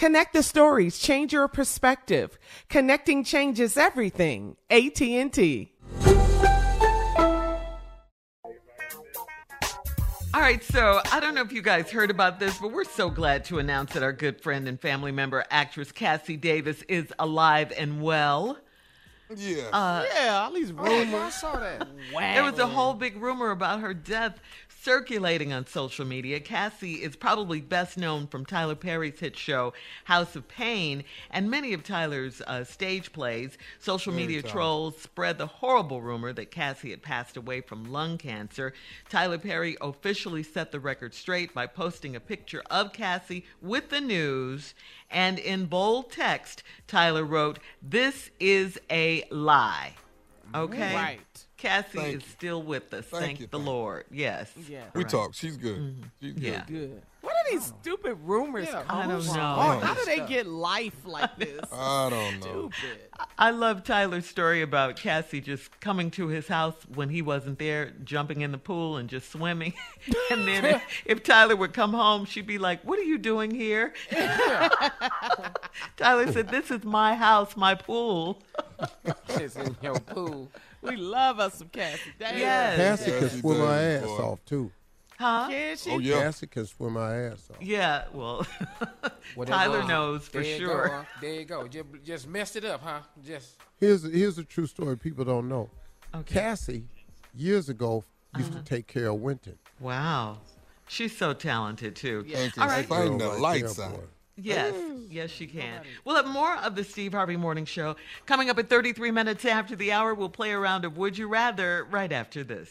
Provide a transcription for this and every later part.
Connect the stories, change your perspective. Connecting changes everything. AT&T. All right, so I don't know if you guys heard about this, but we're so glad to announce that our good friend and family member, actress Cassi Davis, is alive and well. Yeah. Uh, yeah, all these rumors. I saw that. wow. There was a whole big rumor about her death circulating on social media. Cassi is probably best known from Tyler Perry's hit show House of Payne and many of Tyler's uh, stage plays. Social Very media trolls spread the horrible rumor that Cassi had passed away from lung cancer. Tyler Perry officially set the record straight by posting a picture of Cassi with the news. And in bold text, Tyler wrote, This is a lie. Okay? Right. Cassi Thank is you. still with us. Thank, Thank you, the Lord. Yes. Yeah. We right. talk. She's good. Mm-hmm. She's good. Yeah. Good. What are these stupid rumors yeah, I don't know. How do they get life like this? I don't know. Stupid. I love Tyler's story about Cassi just coming to his house when he wasn't there, jumping in the pool and just swimming. and then if, if, Tyler would come home, she'd be like, What are you doing here? Tyler said, This is my house, my pool. it's in your pool. We love us some Cassi. Damn. Yes. Cassi can swim her ass boy. off too. Huh? Can she? Oh, yeah. Cassi can swim my ass off. Yeah, well, Tyler knows for there sure. Go. There you go. Just, just messed it up, huh? Just. Here's here's a true story people don't know. Okay. Cassi, years ago, used Uh-huh. to take care of Wynton. Wow. She's so talented too. Thank you. All right. Find the lights there, out. Yes, yes, she can. We'll have more of the Steve Harvey Morning Show coming up at 33 minutes after the hour. We'll play a round of Would You Rather right after this.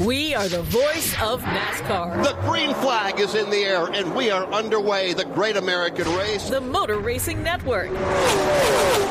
We are the voice of NASCAR. The green flag is in the air, and we are underway. The great American race. The Motor Racing Network.